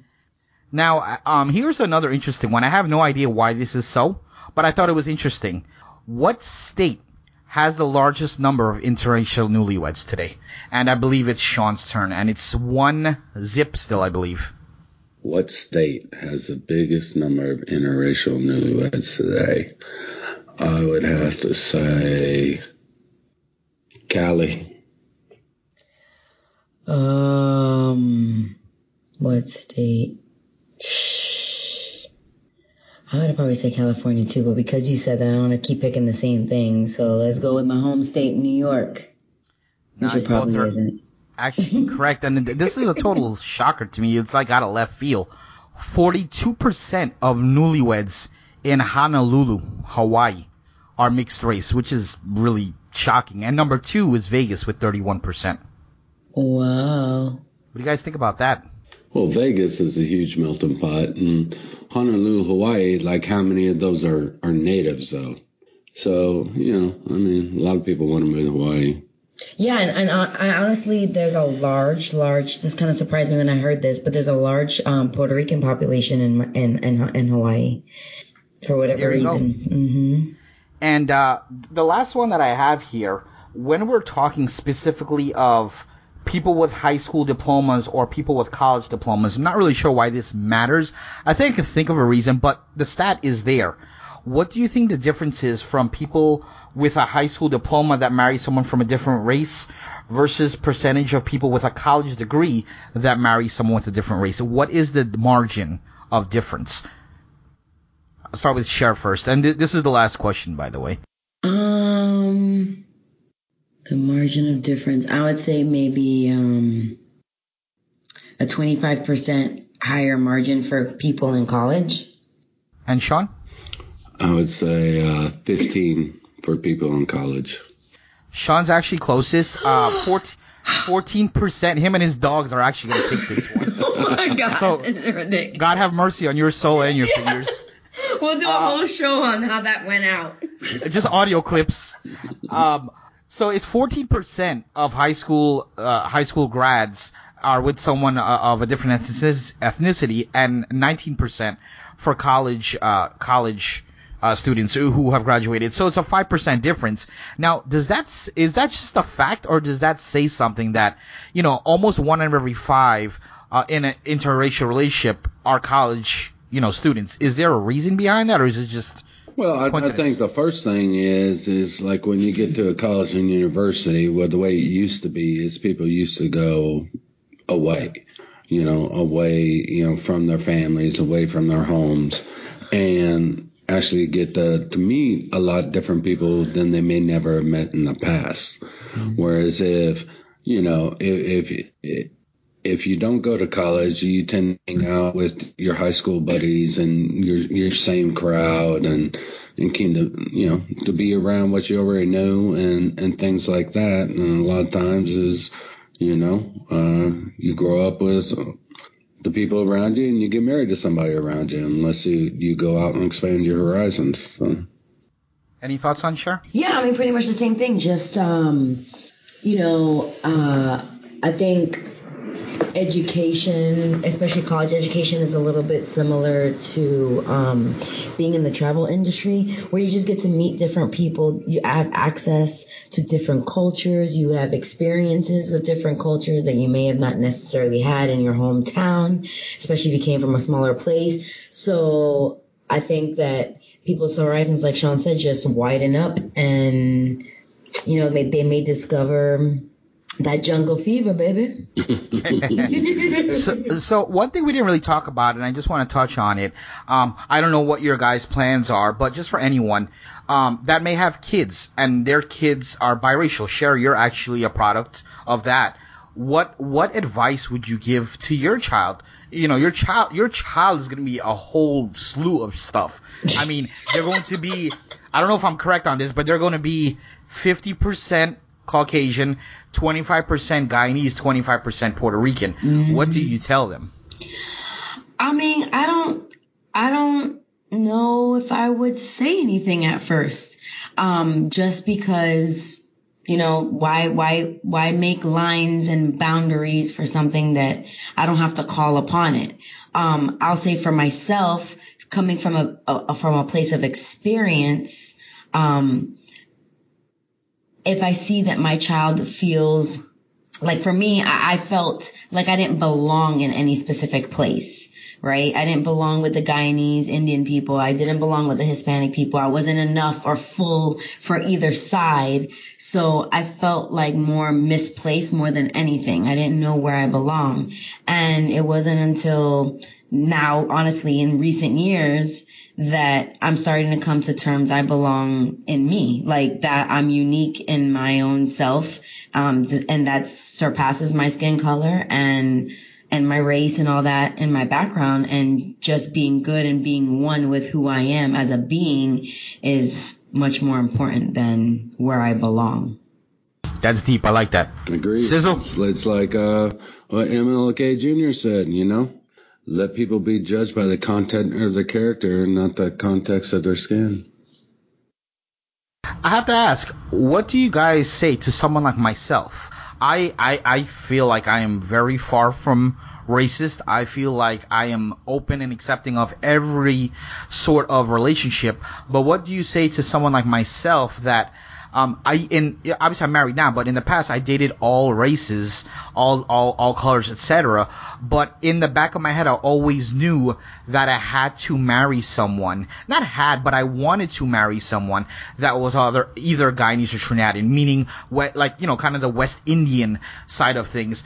Now, um, here's another interesting one. I have no idea why this is so, but I thought it was interesting. What state has the largest number of interracial newlyweds today? And I believe it's Sean's turn, and it's one zip still, I believe. What state has the biggest number of interracial newlyweds today? I would have to say Cali. Um, what state? I would probably say California too, but because you said that, I want to keep picking the same thing. So let's go with my home state, New York. Which Nah, it probably are- isn't. Actually, correct. And this is a total shocker to me. It's like out of left field. 42% of newlyweds in Honolulu, Hawaii, are mixed race, which is really shocking. And number two is Vegas with 31%. Wow. What do you guys think about that? Well, Vegas is a huge melting pot, and Honolulu, Hawaii, like how many of those are, are natives, though? So, you know, I mean, a lot of people want to move to Hawaii. Yeah, and, and uh, I honestly, there's a large, large. This kind of surprised me when I heard this, but there's a large um, Puerto Rican population in in in, in Hawaii for whatever There you go. reason. hmm And uh, the last one that I have here, when we're talking specifically of people with high school diplomas or people with college diplomas, I'm not really sure why this matters. I think I can think of a reason, but the stat is there. What do you think the difference is from people with a high school diploma that marry someone from a different race versus percentage of people with a college degree that marry someone with a different race? What is the margin of difference? I'll start with Cher first, and th- this is the last question, by the way. Um, the margin of difference, I would say maybe um a 25% higher margin for people in college. And Sean? I would say uh, 15 for people in college. Sean's actually closest. Uh, 14, percent Him and his dogs are actually going to take this one. Oh my god, So- this is ridiculous. God have mercy on your soul and your fingers. We'll do a whole show on how that went out. Just audio clips. Um, so it's 14% of high school uh, high school grads are with someone uh, of a different ethnicity, and 19% for college uh, college uh, students who, have graduated. So it's a five percent difference. Now, does that is that just a fact, or does that say something that you know almost one in every five uh, in an interracial relationship are college you know students? Is there a reason behind that, or is it just Well, I, I think the first thing is is like when you get to a college and university, well, the way it used to be is people used to go away, you know, away, you know, from their families, away from their homes, and actually get to, to meet a lot different people than they may never have met in the past. Mm-hmm. Whereas if, you know, if, if, if you don't go to college, you tend to hang out with your high school buddies and your your same crowd and and kind of you know to be around what you already know and and things like that. And a lot of times is you know uh, you grow up with the people around you and you get married to somebody around you unless you you go out and expand your horizons. So. any thoughts on Cher? Yeah, I mean, pretty much the same thing. Just, um, you know, uh, I think education, especially college education, is a little bit similar to um, being in the travel industry, where you just get to meet different people. You have access to different cultures. You have experiences with different cultures that you may have not necessarily had in your hometown, especially if you came from a smaller place. So I think that people's horizons, like Sean said, just widen up and, you know, they, they may discover that jungle fever, baby. so, so one thing we didn't really talk about, and I just want to touch on it. Um, I don't know what your guys' plans are, but just for anyone um, that may have kids and their kids are biracial, Sherry, you're actually a product of that. What what advice would you give to your child? You know, your child your child is going to be a whole slew of stuff. I mean, they're going to be. I don't know if I'm correct on this, but they're going to be fifty percent Caucasian, 25% Guyanese, 25% Puerto Rican. What do you tell them? I mean, I don't, I don't know if I would say anything at first. Um, just because, you know, why, why, why make lines and boundaries for something that I don't have to call upon it? Um, I'll say for myself, coming from a, a from a place of experience, um, if I see that my child feels like for me, I, I felt like I didn't belong in any specific place, right? I didn't belong with the Guyanese Indian people. I didn't belong with the Hispanic people. I wasn't enough or full for either side. So I felt like more misplaced more than anything. I didn't know where I belong. And it wasn't until now, honestly, in recent years, that I'm starting to come to terms I belong in me, like that I'm unique in my own self, um, and that surpasses my skin color and and my race and all that and my background and just being good and being one with who I am as a being is much more important than where I belong. That's deep. I like that. Agree. Sizzle? It's, it's like uh, what MLK Jr. said, you know, let people be judged by the content of their character and not the context of their skin. I have to ask, what do you guys say to someone like myself? I, I, I feel like I am very far from racist. I feel like I am open and accepting of every sort of relationship. But what do you say to someone like myself that um, I in obviously I'm married now, but in the past I dated all races, all all all colors, etc. But in the back of my head, I always knew that I had to marry someone. Not had, but I wanted to marry someone that was either either Guyanese or Trinidadian, meaning what like you know kind of the West Indian side of things.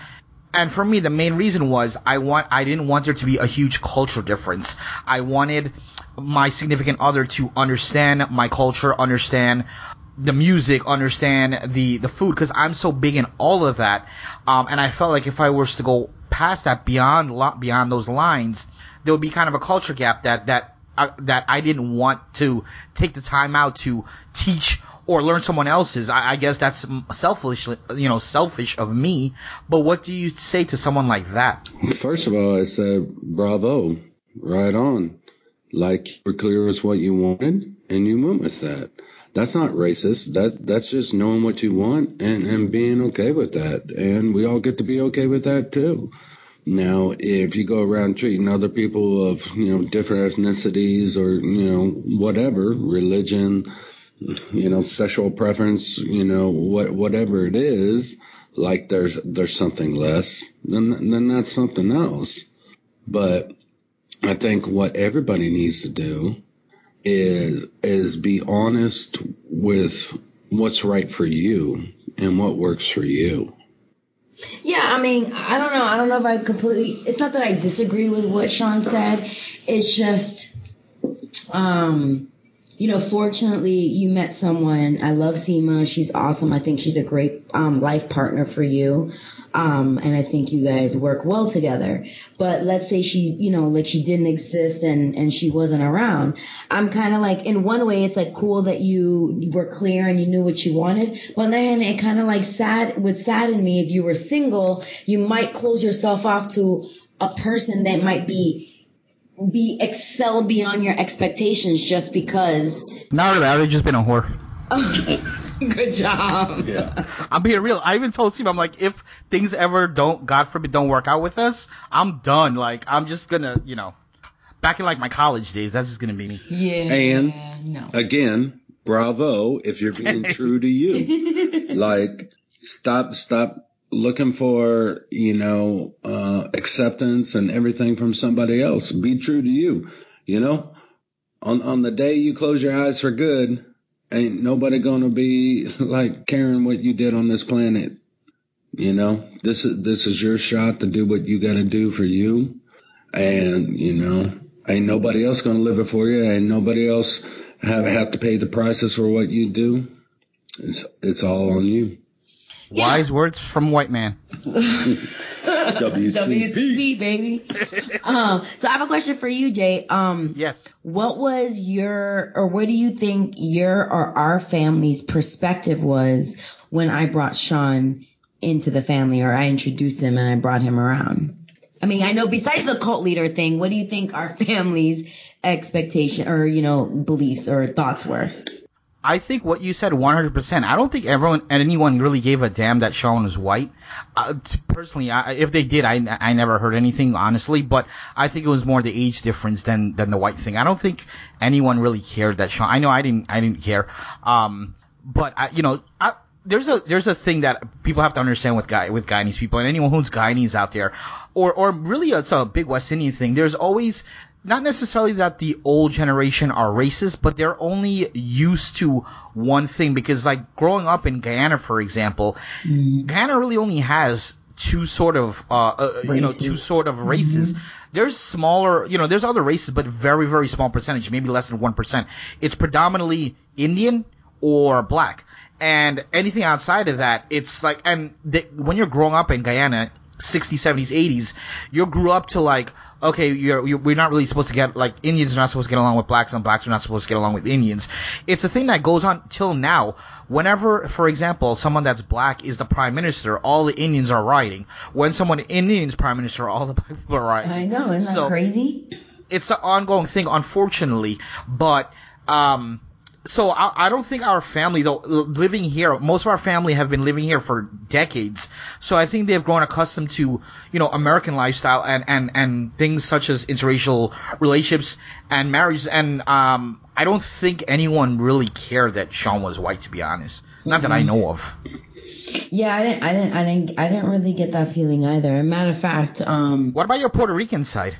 And for me, the main reason was I want I didn't want there to be a huge cultural difference. I wanted my significant other to understand my culture, understand the music, understand the the food, because I'm so big in all of that. Um, and I felt like if I was to go past that, beyond beyond those lines, there would be kind of a culture gap that that uh, that I didn't want to take the time out to teach or learn someone else's. I, I guess that's selfish, you know, selfish of me. But what do you say to someone like that? First of all, I said bravo, right on. Like you're clear as what you wanted, and you went with that. That's not racist. That that's just knowing what you want and and being okay with that. And we all get to be okay with that too. Now, if you go around treating other people of, you know, different ethnicities or, you know, whatever, religion, you know, sexual preference, you know, what, whatever it is, like there's, there's something less, then, then that's something else. But I think what everybody needs to do is, is be honest with what's right for you and what works for you. Yeah, I mean, I don't know. I don't know if I completely. It's not that I disagree with what Sean said. It's just, um, you know, fortunately, you met someone. I love Seema. She's awesome. I think she's a great um, life partner for you. Um, and I think you guys work well together. But let's say she, you know, like she didn't exist and, and she wasn't around. I'm kind of like, in one way, it's like cool that you were clear and you knew what you wanted. But then it kind of like sad, would sadden me if you were single, you might close yourself off to a person that might be be excel beyond your expectations just because. Not really. I've just been a whore. Good job. Yeah. I'm being real. I even told Steve, I'm like, if things ever don't, God forbid, don't work out with us, I'm done. Like, I'm just gonna, you know, back in like my college days, that's just gonna be me. Yeah. And no. again, bravo if you're being true to you. like, stop, stop looking for, you know, uh, acceptance and everything from somebody else. Be true to you. You know, on, on the day you close your eyes for good, ain't nobody gonna be like caring what you did on this planet. You know, this is, this is your shot to do what you gotta do for you. And, you know, ain't nobody else gonna live it for you. Ain't nobody else have, have to pay the prices for what you do. It's, it's all on you. Wise words from white man. WCP. WCP, baby. um, so I have a question for you, Jay. Um, Yes. what was your, or what do you think your or our family's perspective was when I brought Sean into the family, or I introduced him and I brought him around? I mean, I know besides the cult leader thing, what do you think our family's expectation or you know beliefs or thoughts were? I think what you said 100%. I don't think everyone and anyone really gave a damn that Sean was white. Uh, personally, I, if they did, I, I never heard anything, honestly, but I think it was more the age difference than, than the white thing. I don't think anyone really cared that Sean, I know I didn't, I didn't care. Um, but I, you know, I, there's a, there's a thing that people have to understand with guy, with Guyanese people and anyone who's Guyanese out there, or, or really it's a big West Indian thing. There's always, not necessarily that the old generation are racist, but they're only used to one thing because like growing up in Guyana, for example, Guyana really only has two sort of, uh, uh you know, two sort of races. There's smaller, you know, there's other races, but very, very small percentage, maybe less than 1%. It's predominantly Indian or black. And anything outside of that, it's like, and the, when you're growing up in Guyana, 60s, 70s, 80s, you grew up to like, okay, you're, you're, we're not really supposed to get, like, Indians are not supposed to get along with blacks and blacks are not supposed to get along with Indians. It's a thing that goes on till now. Whenever, for example, someone that's black is the prime minister, all the Indians are rioting. When someone Indian is prime minister, all the black people are rioting. I know, isn't that crazy? it's an ongoing thing, unfortunately. But um, so I, I don't think our family, though, living here, most of our family have been living here for decades. So I think they've grown accustomed to, you know, American lifestyle and and and things such as interracial relationships and marriages. And um, I don't think anyone really cared that Sean was white, to be honest. Not that I know of. Yeah, I didn't, I didn't, I didn't, I didn't really get that feeling either. Matter of fact, um, What about your Puerto Rican side?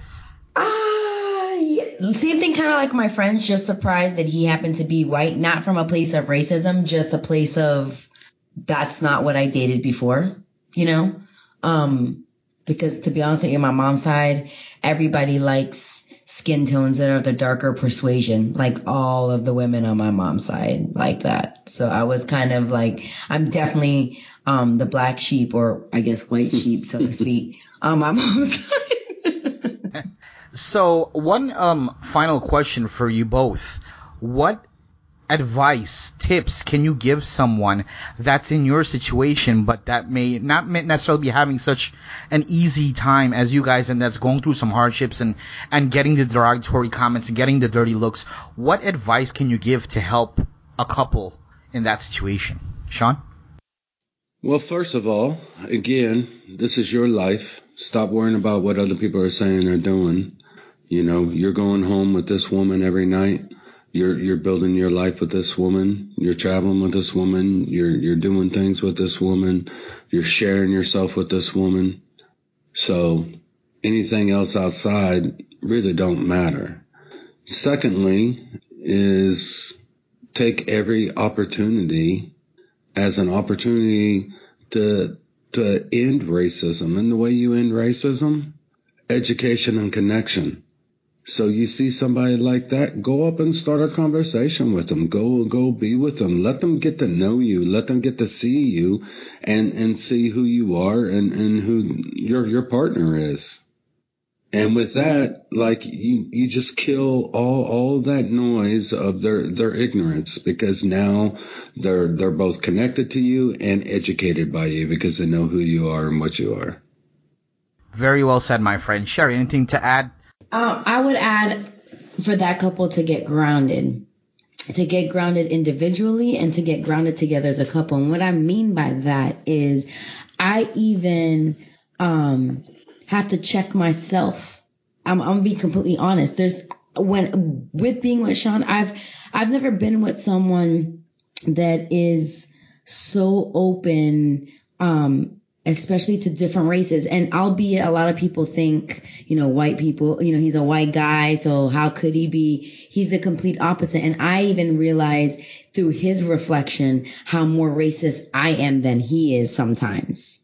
Same thing, kind of like my friends. Just surprised that he happened to be white, not from a place of racism, just a place of that's not what I dated before, you know. Um, because to be honest with you, my mom's side, everybody likes skin tones that are the darker persuasion. Like all of the women on my mom's side like that. So I was kind of like, I'm definitely um the black sheep, or I guess white sheep, so to speak, on my mom's side. So one um final question for you both. What advice, tips can you give someone that's in your situation but that may not necessarily be having such an easy time as you guys and that's going through some hardships and and getting the derogatory comments and getting the dirty looks. What advice can you give to help a couple in that situation? Sean? Well, first of all, again, this is your life. Stop worrying about what other people are saying or doing. You know, you're going home with this woman every night. You're you're building your life with this woman. You're traveling with this woman. You're you're doing things with this woman. You're sharing yourself with this woman. So anything else outside really don't matter. Secondly is take every opportunity as an opportunity to to end racism. And the way you end racism, education and connection. So you see somebody like that, go up and start a conversation with them. Go, go be with them. Let them get to know you. Let them get to see you and, and see who you are and, and who your, your partner is. And with that, like you, you just kill all, all that noise of their, their ignorance because now they're, they're both connected to you and educated by you because they know who you are and what you are. Very well said, my friend. Sherry, anything to add? Um, I would add for that couple to get grounded, to get grounded individually and to get grounded together as a couple. And what I mean by that is I even um, have to check myself. I'm, I'm gonna be completely honest. There's when with being with Sean, I've I've never been with someone that is so open um especially to different races. And albeit a lot of people think, you know, white people, you know, he's a white guy, so how could he be? He's the complete opposite. And I even realized through his reflection how more racist I am than he is sometimes.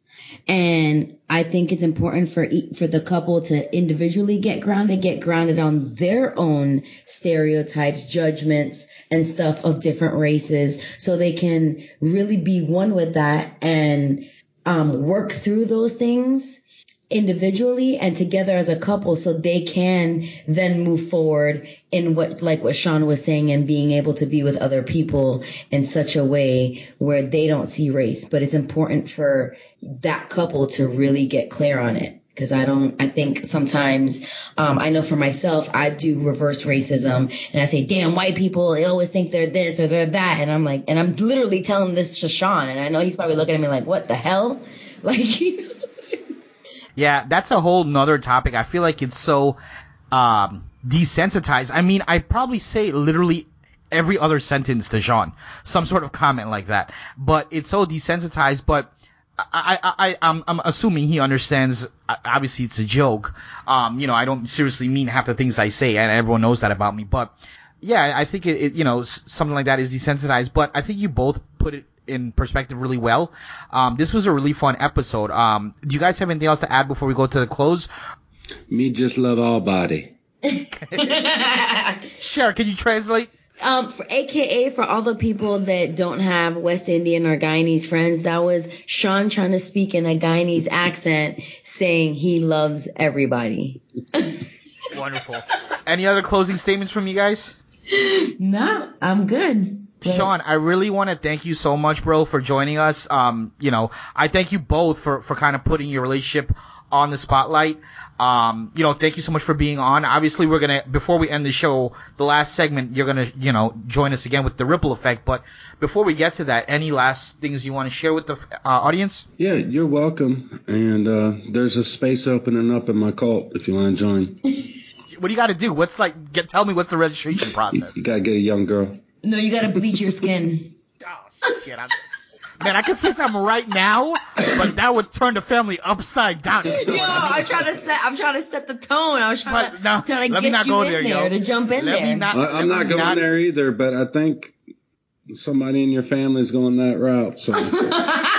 And I think it's important for for the couple to individually get grounded, get grounded on their own stereotypes, judgments, and stuff of different races, so they can really be one with that and um, work through those things individually and together as a couple so they can then move forward in what like what Sean was saying and being able to be with other people in such a way where they don't see race. But it's important for that couple to really get clear on it because I don't, I think sometimes, um, I know for myself, I do reverse racism and I say, damn, white people, they always think they're this or they're that. And I'm like, and I'm literally telling this to Sean and I know he's probably looking at me like, what the hell? Like, you know? Yeah, that's a whole nother topic. I feel like it's so, um, desensitized. I mean, I probably say literally every other sentence to Sean, some sort of comment like that, but it's so desensitized, but I, I, I, I'm, I'm assuming he understands. Obviously, it's a joke. Um, you know, I don't seriously mean half the things I say, and everyone knows that about me. But yeah, I think it, it you know, something like that is desensitized. But I think you both put it in perspective really well. Um, this was a really fun episode. Um, do you guys have anything else to add before we go to the close? Me just love all body. Sure. Can you translate? Um, for AKA for all the people that don't have West Indian or Guyanese friends, that was Sean trying to speak in a Guyanese accent saying he loves everybody. Wonderful. Any other closing statements from you guys? No, I'm good. Sean, I really want to thank you so much, bro, for joining us. Um, you know, I thank you both for, for kind of putting your relationship on the spotlight. Um, you know, thank you so much for being on. Obviously, we're gonna before we end the show, the last segment, you're gonna you know join us again with the ripple effect. But before we get to that, any last things you want to share with the uh, audience? Yeah, you're welcome. And uh, there's a space opening up in my cult if you want to join. What do you got to do? What's like? Get tell me what's the registration process? You gotta get a young girl. No, you gotta bleach your skin. Oh, shit, I'm, man, I can say something right now, but that would turn the family upside down. Yo, I'm trying to set. I'm trying to set the tone. I was trying But to, no, trying to let me get not you go in there, there, to jump in Let me there. not- I, I'm not going not- there either, but I think somebody in your family is going that route. So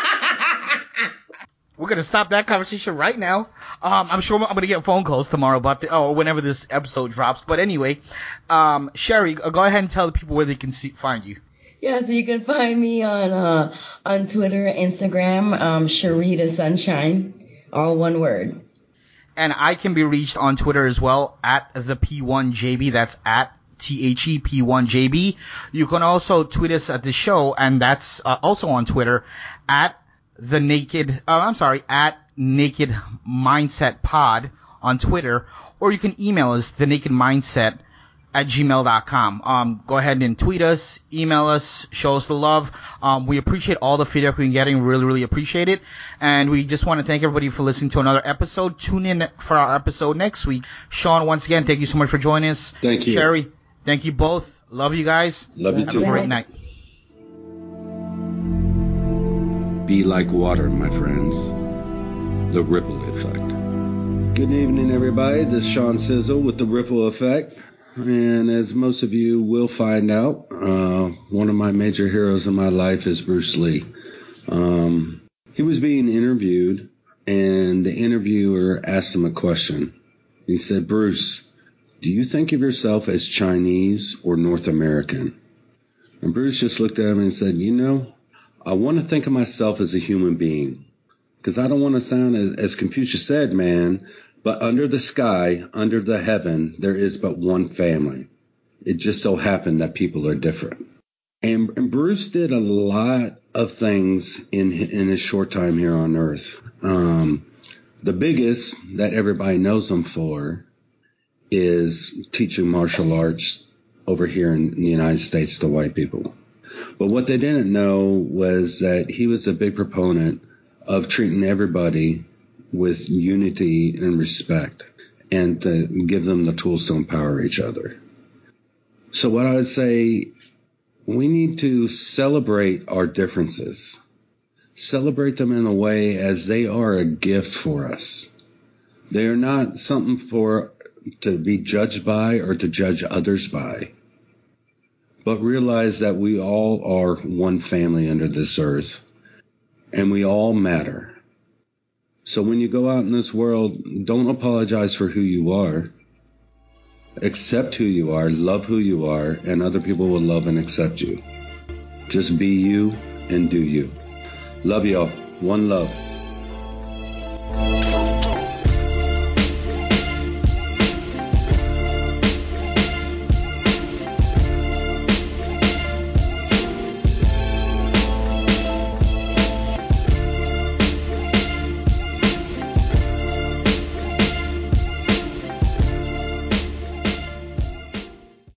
We're gonna stop that conversation right now. Um, I'm sure I'm gonna get phone calls tomorrow about the or whenever this episode drops. But anyway, um, Sherry, go ahead and tell the people where they can see, find you. Yeah, so you can find me on uh on Twitter, Instagram, um, Sherida Sunshine, all one word. And I can be reached on Twitter as well at the P1JB. That's at T-H-E-P1JB. You can also tweet us at the show, and that's uh, also on Twitter at the Naked, uh, I'm sorry, at Naked Mindset Pod on Twitter, or you can email us, the Naked Mindset at gmail.com. Um, go ahead and tweet us, email us, show us the love. Um, we appreciate all the feedback we're getting. Really, really appreciate it. And we just want to thank everybody for listening to another episode. Tune in for our episode next week. Sean, once again, thank you so much for joining us. Thank you. Sherry, thank you both. Love you guys. Love you Have too. Have a great night. Be like water, my friends. The ripple effect. Good evening, everybody. This is Sean Sizzle with the Ripple Effect. And as most of you will find out, uh, one of my major heroes in my life is Bruce Lee. Um, he was being interviewed, and the interviewer asked him a question. He said, Bruce, do you think of yourself as Chinese or North American? And Bruce just looked at him and said, You know, I want to think of myself as a human being because I don't want to sound as, as Confucius said, man, but under the sky, under the heaven, there is but one family. It just so happened that people are different. And, and Bruce did a lot of things in in his short time here on Earth. Um, the biggest that everybody knows him for is teaching martial arts over here in the United States to white people. But what they didn't know was that he was a big proponent of treating everybody with unity and respect and to give them the tools to empower each other. So what I would say, we need to celebrate our differences. Celebrate them in a way as they are a gift for us. They are not something for to be judged by or to judge others by but realize that we all are one family under this earth and we all matter. So when you go out in this world, don't apologize for who you are. Accept who you are, love who you are, and other people will love and accept you. Just be you and do you. Love y'all. One love.